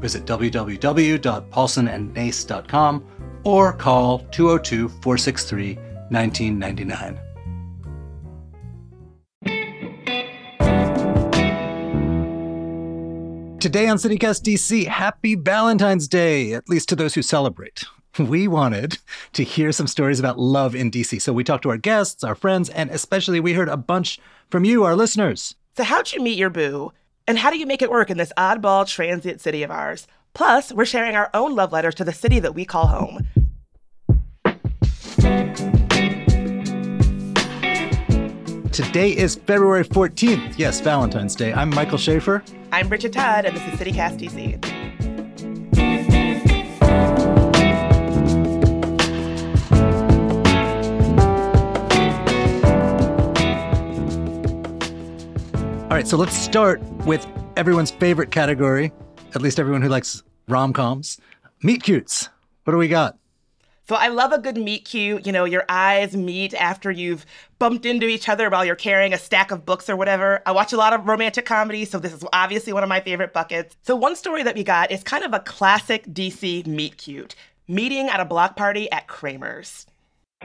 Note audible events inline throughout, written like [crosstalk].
Visit www.paulsonandnace.com or call 202 463 1999. Today on CityCast DC, happy Valentine's Day, at least to those who celebrate. We wanted to hear some stories about love in DC. So we talked to our guests, our friends, and especially we heard a bunch from you, our listeners. So, how'd you meet your boo? And how do you make it work in this oddball transient city of ours? Plus, we're sharing our own love letters to the city that we call home. Today is February 14th. Yes, Valentine's Day. I'm Michael Schaefer. I'm Bridget Todd, and this is CityCast DC. Right, so let's start with everyone's favorite category, at least everyone who likes rom coms meet cutes. What do we got? So I love a good meet cute. You know, your eyes meet after you've bumped into each other while you're carrying a stack of books or whatever. I watch a lot of romantic comedies, so this is obviously one of my favorite buckets. So one story that we got is kind of a classic DC meet cute. Meeting at a block party at Kramer's.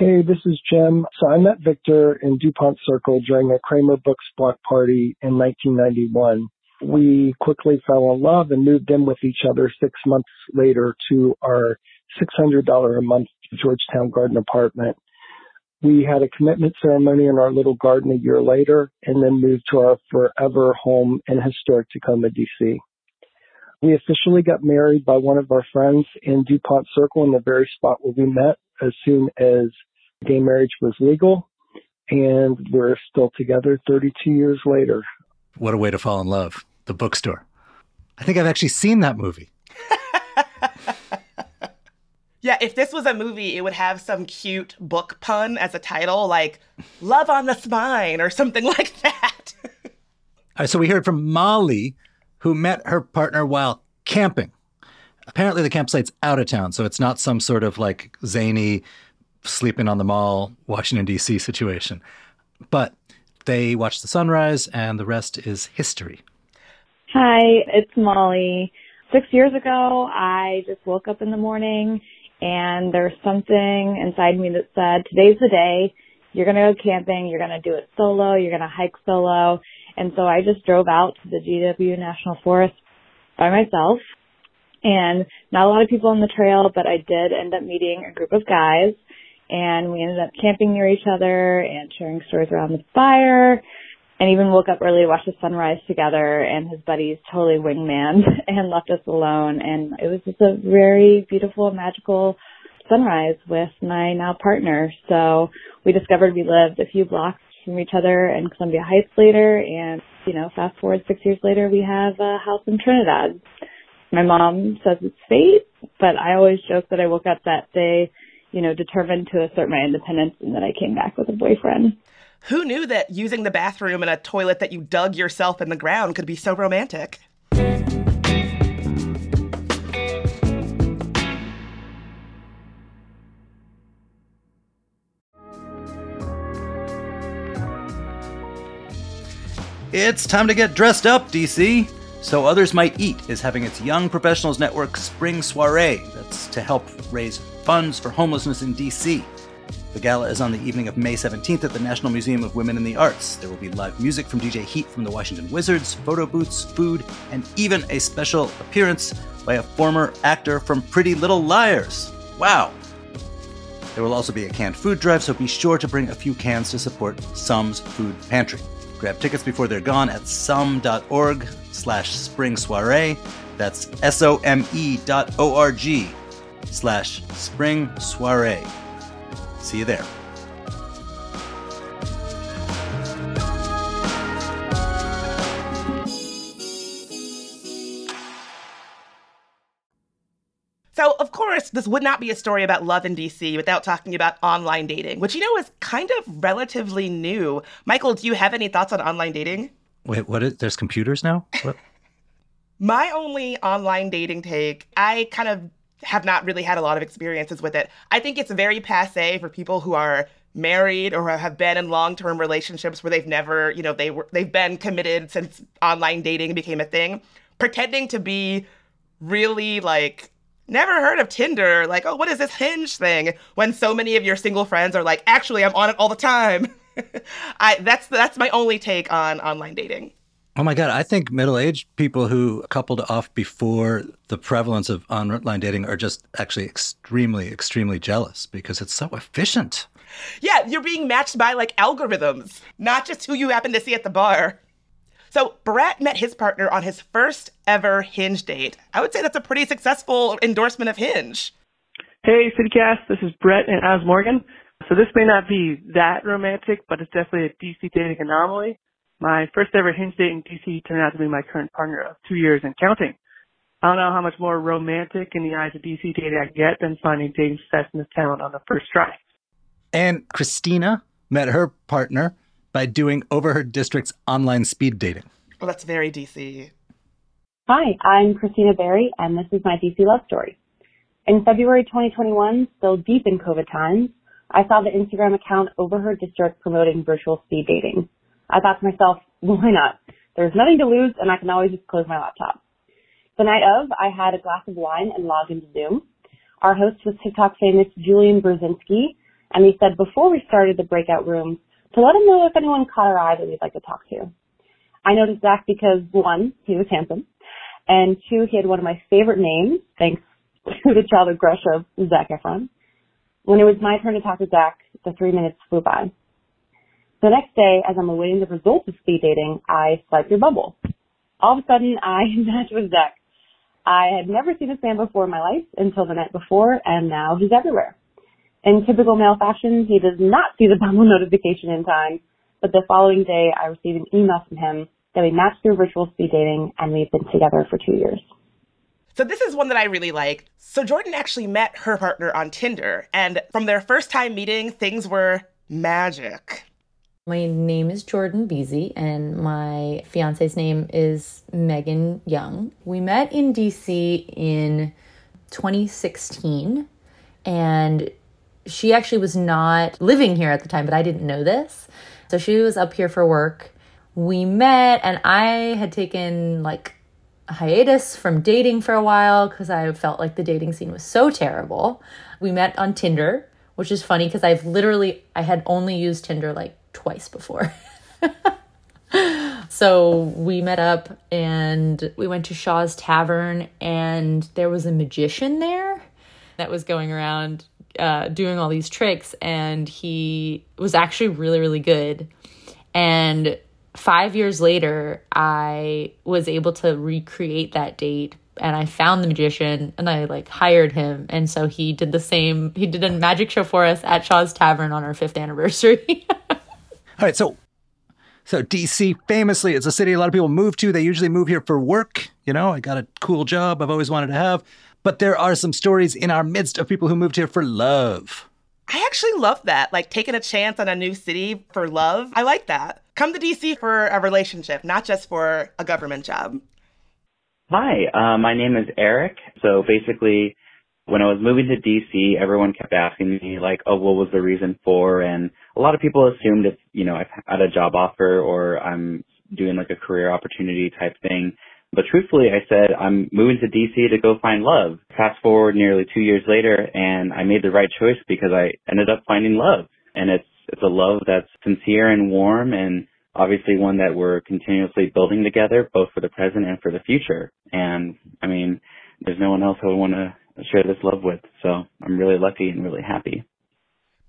Hey, this is Jim. So I met Victor in Dupont Circle during a Kramerbooks block party in 1991. We quickly fell in love and moved in with each other six months later to our $600 a month Georgetown Garden apartment. We had a commitment ceremony in our little garden a year later and then moved to our forever home in historic Tacoma, DC. We officially got married by one of our friends in Dupont Circle in the very spot where we met as soon as gay marriage was legal. And we're still together 32 years later. What a way to fall in love. The bookstore. I think I've actually seen that movie. [laughs] Yeah, if this was a movie, it would have some cute book pun as a title, like Love on the Spine or something [laughs] like that. All right, so we heard from Molly, who met her partner while camping. Apparently, the campsite's out of town, so it's not some sort of like zany sleeping on the mall, Washington, D.C. situation. But they watched the sunrise, and the rest is history. Hi, it's Molly. Six years ago, I just woke up in the morning and there's something inside me that said, today's the day. You're going to go camping. You're going to do it solo. You're going to hike solo. And so I just drove out to the GW National Forest by myself and not a lot of people on the trail, but I did end up meeting a group of guys and we ended up camping near each other and sharing stories around the fire and even woke up early to watch the sunrise together and his buddies totally wingman [laughs] and left us alone and it was just a very beautiful magical sunrise with my now partner. So we discovered we lived a few blocks from each other in Columbia Heights later and you know fast forward 6 years later we have a house in Trinidad. My mom says it's fate but I always joke that I woke up that day you know determined to assert my independence and then I came back with a boyfriend who knew that using the bathroom in a toilet that you dug yourself in the ground could be so romantic? It's time to get dressed up, DC. So Others Might Eat is having its Young Professionals Network Spring Soiree. That's to help raise funds for homelessness in DC. The gala is on the evening of May 17th at the National Museum of Women in the Arts. There will be live music from DJ Heat from the Washington Wizards, photo booths, food, and even a special appearance by a former actor from Pretty Little Liars. Wow! There will also be a canned food drive, so be sure to bring a few cans to support SOME's Food Pantry. Grab tickets before they're gone at some.org slash spring soiree. That's S-O-M-E dot O-R-G slash spring soiree. See you there. So, of course, this would not be a story about love in DC without talking about online dating, which you know is kind of relatively new. Michael, do you have any thoughts on online dating? Wait, what? Is, there's computers now? What? [laughs] My only online dating take, I kind of have not really had a lot of experiences with it. I think it's very passe for people who are married or have been in long-term relationships where they've never, you know, they were they've been committed since online dating became a thing, pretending to be really like never heard of Tinder, like, oh, what is this hinge thing? When so many of your single friends are like, actually I'm on it all the time. [laughs] I that's that's my only take on online dating. Oh my God. I think middle aged people who coupled off before the prevalence of online dating are just actually extremely, extremely jealous because it's so efficient. Yeah, you're being matched by like algorithms, not just who you happen to see at the bar. So Brett met his partner on his first ever Hinge date. I would say that's a pretty successful endorsement of Hinge. Hey, CityCast, this is Brett and As Morgan. So this may not be that romantic, but it's definitely a DC dating anomaly. My first ever Hinge date in DC turned out to be my current partner of two years and counting. I don't know how much more romantic in the eyes of DC dating I get than finding dating success in this town on the first try. And Christina met her partner by doing Overheard District's online speed dating. Well, that's very DC. Hi, I'm Christina Berry, and this is my DC love story. In February 2021, still deep in COVID times, I saw the Instagram account Overheard District promoting virtual speed dating. I thought to myself, why not? There's nothing to lose and I can always just close my laptop. The night of, I had a glass of wine and logged into Zoom. Our host was TikTok famous Julian Brzezinski, and he said before we started the breakout rooms to let him know if anyone caught our eye that we'd like to talk to. I noticed Zach because one, he was handsome, and two, he had one of my favorite names, thanks [laughs] to the childhood crush of Zac Efron. When it was my turn to talk to Zach, the three minutes flew by. The next day, as I'm awaiting the results of speed dating, I swipe through Bumble. All of a sudden, [laughs] I match with Zach. I had never seen this man before in my life until the night before, and now he's everywhere. In typical male fashion, he does not see the [laughs] Bumble notification in time, but the following day, I received an email from him that we matched through virtual speed dating, and we've been together for two years. So this is one that I really like. So Jordan actually met her partner on Tinder, and from their first time meeting, things were magic. My name is Jordan Beasy, and my fiance's name is Megan Young. We met in DC in 2016, and she actually was not living here at the time, but I didn't know this. So she was up here for work. We met, and I had taken like a hiatus from dating for a while because I felt like the dating scene was so terrible. We met on Tinder, which is funny because I've literally I had only used Tinder like twice before. [laughs] so we met up and we went to Shaw's Tavern, and there was a magician there that was going around uh, doing all these tricks, and he was actually really, really good. And five years later, I was able to recreate that date and I found the magician and I like hired him. And so he did the same, he did a magic show for us at Shaw's Tavern on our fifth anniversary. [laughs] All right, so so DC famously it's a city a lot of people move to. They usually move here for work. You know, I got a cool job I've always wanted to have. But there are some stories in our midst of people who moved here for love. I actually love that. Like taking a chance on a new city for love. I like that. Come to DC for a relationship, not just for a government job. Hi, uh, my name is Eric. So basically, when I was moving to DC, everyone kept asking me like, "Oh, what was the reason for?" And a lot of people assumed it's, you know, I've had a job offer or I'm doing like a career opportunity type thing. But truthfully, I said, I'm moving to DC to go find love. Fast forward nearly two years later and I made the right choice because I ended up finding love. And it's, it's a love that's sincere and warm and obviously one that we're continuously building together, both for the present and for the future. And I mean, there's no one else I would want to share this love with. So I'm really lucky and really happy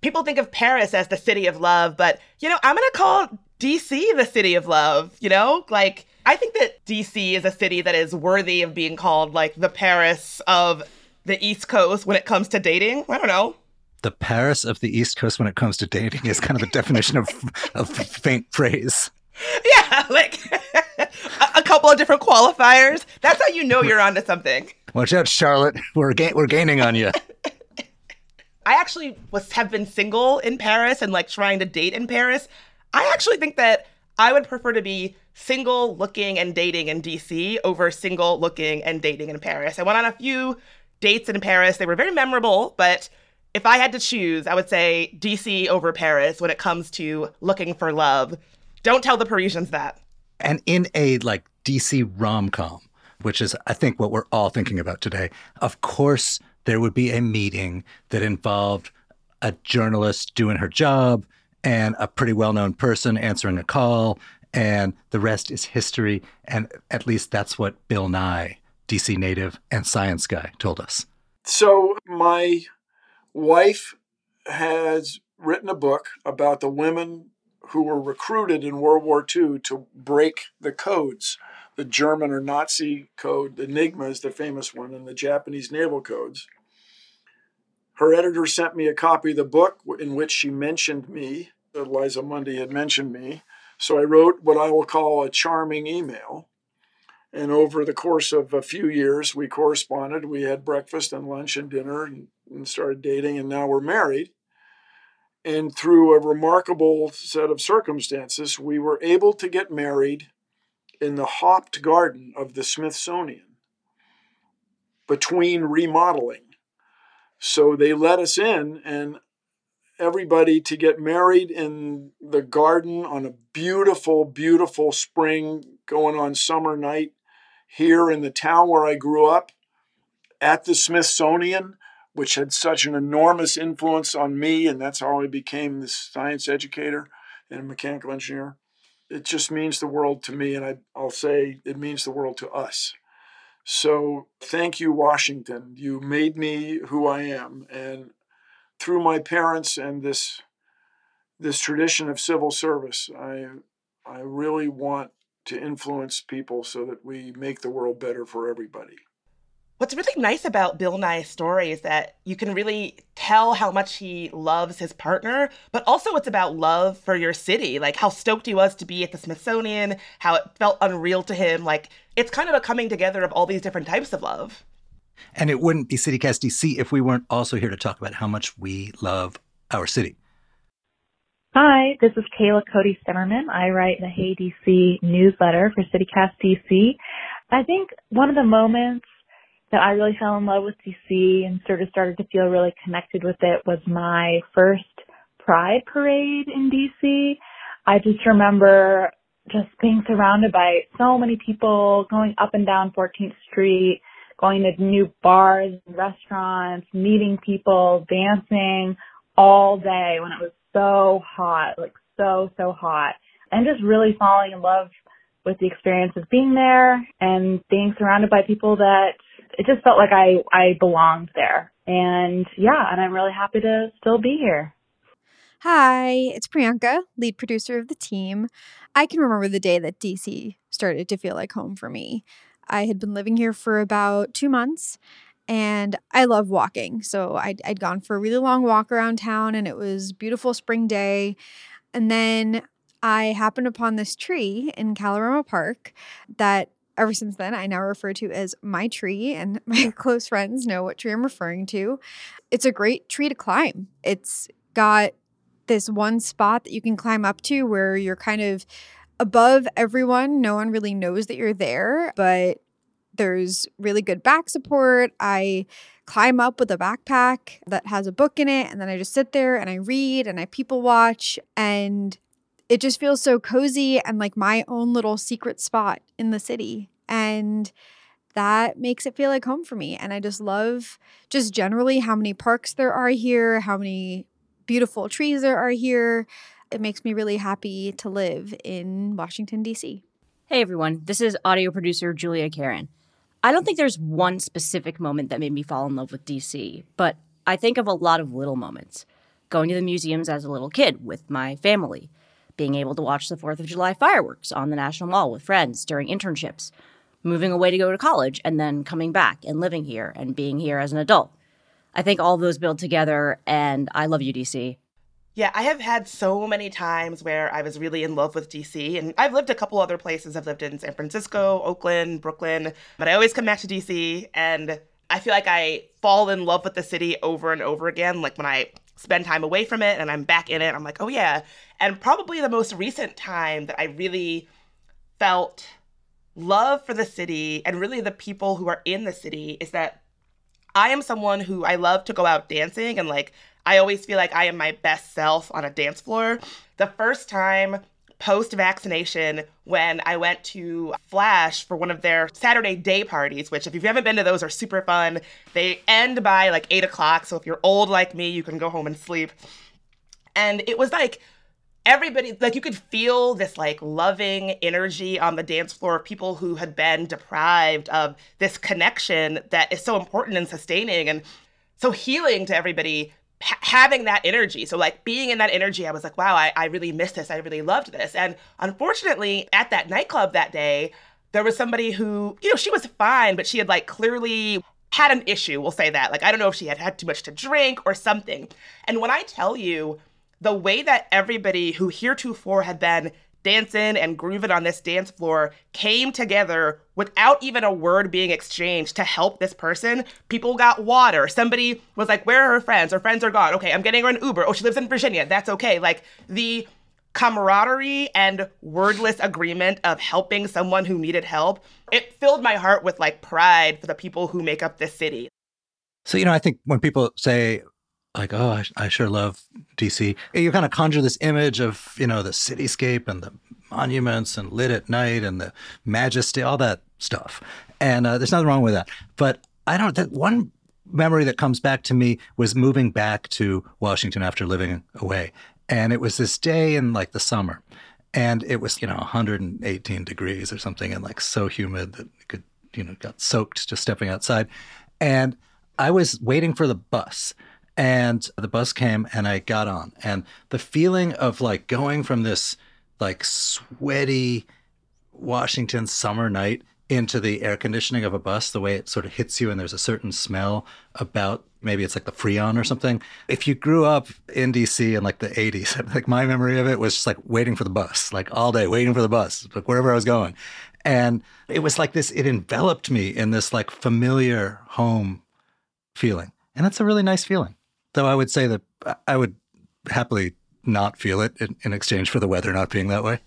people think of Paris as the city of love, but you know, I'm going to call DC the city of love, you know? Like I think that DC is a city that is worthy of being called like the Paris of the East Coast when it comes to dating. I don't know. The Paris of the East Coast when it comes to dating is kind of a definition of of faint praise. Yeah, [laughs] like a, a couple of different qualifiers. That's how you know you're onto something. Watch out, Charlotte. We're ga- we're gaining on you. [laughs] I actually was have been single in Paris and like trying to date in Paris. I actually think that I would prefer to be single looking and dating in DC over single looking and dating in Paris. I went on a few dates in Paris. They were very memorable, but if I had to choose, I would say DC over Paris when it comes to looking for love. Don't tell the Parisians that. And in a like DC rom com, which is, I think, what we're all thinking about today, of course, there would be a meeting that involved a journalist doing her job and a pretty well known person answering a call. And the rest is history. And at least that's what Bill Nye, DC native and science guy, told us. So, my wife has written a book about the women who were recruited in World War II to break the codes the German or Nazi code, the Enigma is the famous one, and the Japanese naval codes. Her editor sent me a copy of the book in which she mentioned me. Liza Mundy had mentioned me. So I wrote what I will call a charming email. And over the course of a few years, we corresponded. We had breakfast and lunch and dinner and, and started dating, and now we're married. And through a remarkable set of circumstances, we were able to get married in the Haupt garden of the Smithsonian between remodeling. So they let us in, and everybody to get married in the garden on a beautiful, beautiful spring going on summer night here in the town where I grew up at the Smithsonian, which had such an enormous influence on me, and that's how I became this science educator and a mechanical engineer it just means the world to me, and I, I'll say it means the world to us. So thank you, Washington. You made me who I am, and through my parents and this this tradition of civil service, I I really want to influence people so that we make the world better for everybody. What's really nice about Bill Nye's story is that you can really tell how much he loves his partner, but also it's about love for your city, like how stoked he was to be at the Smithsonian, how it felt unreal to him. Like it's kind of a coming together of all these different types of love. And it wouldn't be CityCast DC if we weren't also here to talk about how much we love our city. Hi, this is Kaela Cody Stemmerman. I write the Hey DC newsletter for CityCast DC. I think one of the moments that I really fell in love with DC and sort of started to feel really connected with it was my first Pride parade in DC. I just remember just being surrounded by so many people going up and down 14th Street, going to new bars, and restaurants, meeting people, dancing all day when it was so hot, like so, so hot. And just really falling in love with the experience of being there and being surrounded by people that it just felt like I, I belonged there. And yeah, and I'm really happy to still be here. Hi, it's Priyanka, lead producer of the team. I can remember the day that DC started to feel like home for me. I had been living here for about two months and I love walking. So I'd, I'd gone for a really long walk around town and it was beautiful spring day. And then I happened upon this tree in Kalorama Park that ever since then, I now refer to as my tree, and [laughs] my close friends know what tree I'm referring to. It's a great tree to climb. It's got this one spot that you can climb up to where you're kind of above everyone. No one really knows that you're there, but there's really good back support. I climb up with a backpack that has a book in it, and then I just sit there and I read and I people watch. And it just feels so cozy and like my own little secret spot in the city. And that makes it feel like home for me. And I just love just generally how many parks there are here, how many beautiful trees there are here. It makes me really happy to live in Washington, D.C. Hey everyone, this is audio producer Julia Karen. I don't think there's one specific moment that made me fall in love with DC, but I think of a lot of little moments. Going to the museums as a little kid with my family, being able to watch the 4th of July fireworks on the National Mall with friends during internships, moving away to go to college, and then coming back and living here and being here as an adult. I think all those build together, and I love UDC. Yeah, I have had so many times where I was really in love with DC, and I've lived a couple other places. I've lived in San Francisco, Oakland, Brooklyn, but I always come back to DC, and I feel like I fall in love with the city over and over again. Like when I spend time away from it and I'm back in it, I'm like, oh yeah. And probably the most recent time that I really felt love for the city and really the people who are in the city is that I am someone who I love to go out dancing and like I always feel like I am my best self on a dance floor. The first time post vaccination when I went to Flash for one of their Saturday day parties, which, if you haven't been to those, are super fun. They end by like eight o'clock. So if you're old like me, you can go home and sleep. And it was like, everybody like you could feel this like loving energy on the dance floor of people who had been deprived of this connection that is so important and sustaining and so healing to everybody having that energy. So, like being in that energy, I was like, wow, I, I really missed this. I really loved this. And unfortunately, at that nightclub that day, there was somebody who, you know, she was fine, but she had like clearly had an issue. We'll say that. Like, I don't know if she had had too much to drink or something. And when I tell you the way that everybody who heretofore had been dancing and grooving on this dance floor came together without even a word being exchanged to help this person. People got water. Somebody was like, Where are her friends? Her friends are gone. Okay, I'm getting her an Uber. Oh, she lives in Virginia. That's okay. Like the camaraderie and wordless agreement of helping someone who needed help, it filled my heart with like pride for the people who make up this city. So, you know, I think when people say, like, oh, I, I sure love DC. You kind of conjure this image of, you know, the cityscape and the monuments and lit at night and the majesty, all that stuff. And uh, there's nothing wrong with that. But I don't, that one memory that comes back to me was moving back to Washington after living away. And it was this day in like the summer. And it was, you know, 118 degrees or something and like so humid that you could, you know, got soaked just stepping outside. And I was waiting for the bus and the bus came and I got on. And the feeling of like going from this like sweaty Washington summer night into the air conditioning of a bus, the way it sort of hits you and there's a certain smell about maybe it's like the Freon or something. If you grew up in DC in like the 80s, [laughs] like my memory of it was just like waiting for the bus, like all day waiting for the bus, like wherever I was going. And it was like this, it enveloped me in this like familiar home feeling. And that's a really nice feeling. Though I would say that I would happily not feel it in, in exchange for the weather not being that way.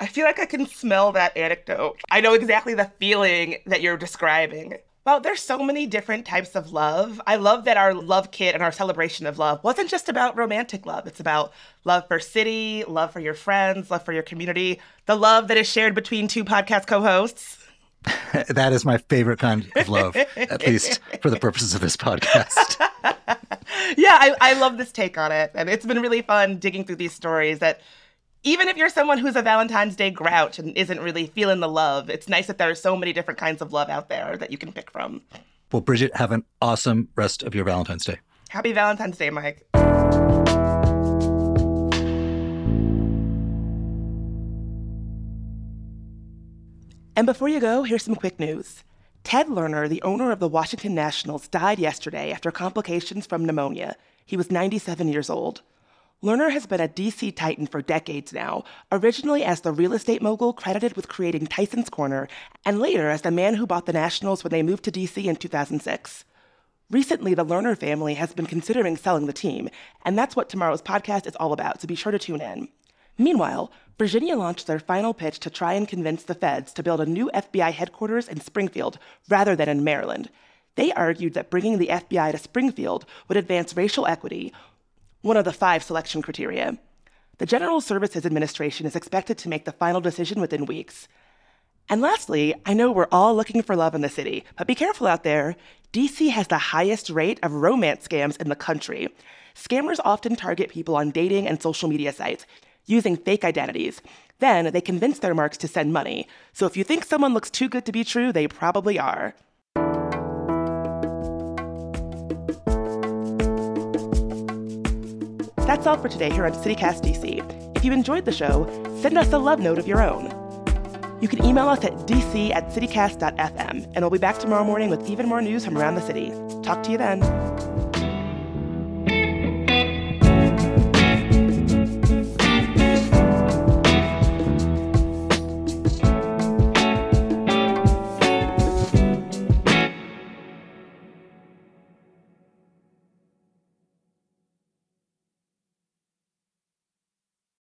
I feel like I can smell that anecdote. I know exactly the feeling that you're describing. Well, there's so many different types of love. I love that our love kit and our celebration of love wasn't just about romantic love. It's about love for city, love for your friends, love for your community, the love that is shared between two podcast co-hosts. [laughs] that is my favorite kind of love, at least for the purposes of this podcast. [laughs] yeah, I, I love this take on it. And it's been really fun digging through these stories that even if you're someone who's a Valentine's Day grouch and isn't really feeling the love, it's nice that there are so many different kinds of love out there that you can pick from. Well, Bridget, have an awesome rest of your Valentine's Day. Happy Valentine's Day, Mike. And before you go, here's some quick news. Ted Lerner, the owner of the Washington Nationals, died yesterday after complications from pneumonia. He was 97 years old. Lerner has been a DC titan for decades now, originally as the real estate mogul credited with creating Tysons Corner, and later as the man who bought the Nationals when they moved to DC in 2006. Recently, the Lerner family has been considering selling the team, and that's what tomorrow's podcast is all about, so be sure to tune in. Meanwhile, Virginia launched their final pitch to try and convince the feds to build a new FBI headquarters in Springfield rather than in Maryland. They argued that bringing the FBI to Springfield would advance racial equity, one of the five selection criteria. The General Services Administration is expected to make the final decision within weeks. And lastly, I know we're all looking for love in the city, but be careful out there. DC has the highest rate of romance scams in the country. Scammers often target people on dating and social media sites, using fake identities. Then they convince their marks to send money. So if you think someone looks too good to be true, they probably are. That's all for today here on CityCast DC. If you enjoyed the show, send us a love note of your own. You can email us at dc at citycast.fm, and we'll be back tomorrow morning with even more news from around the city. Talk to you then.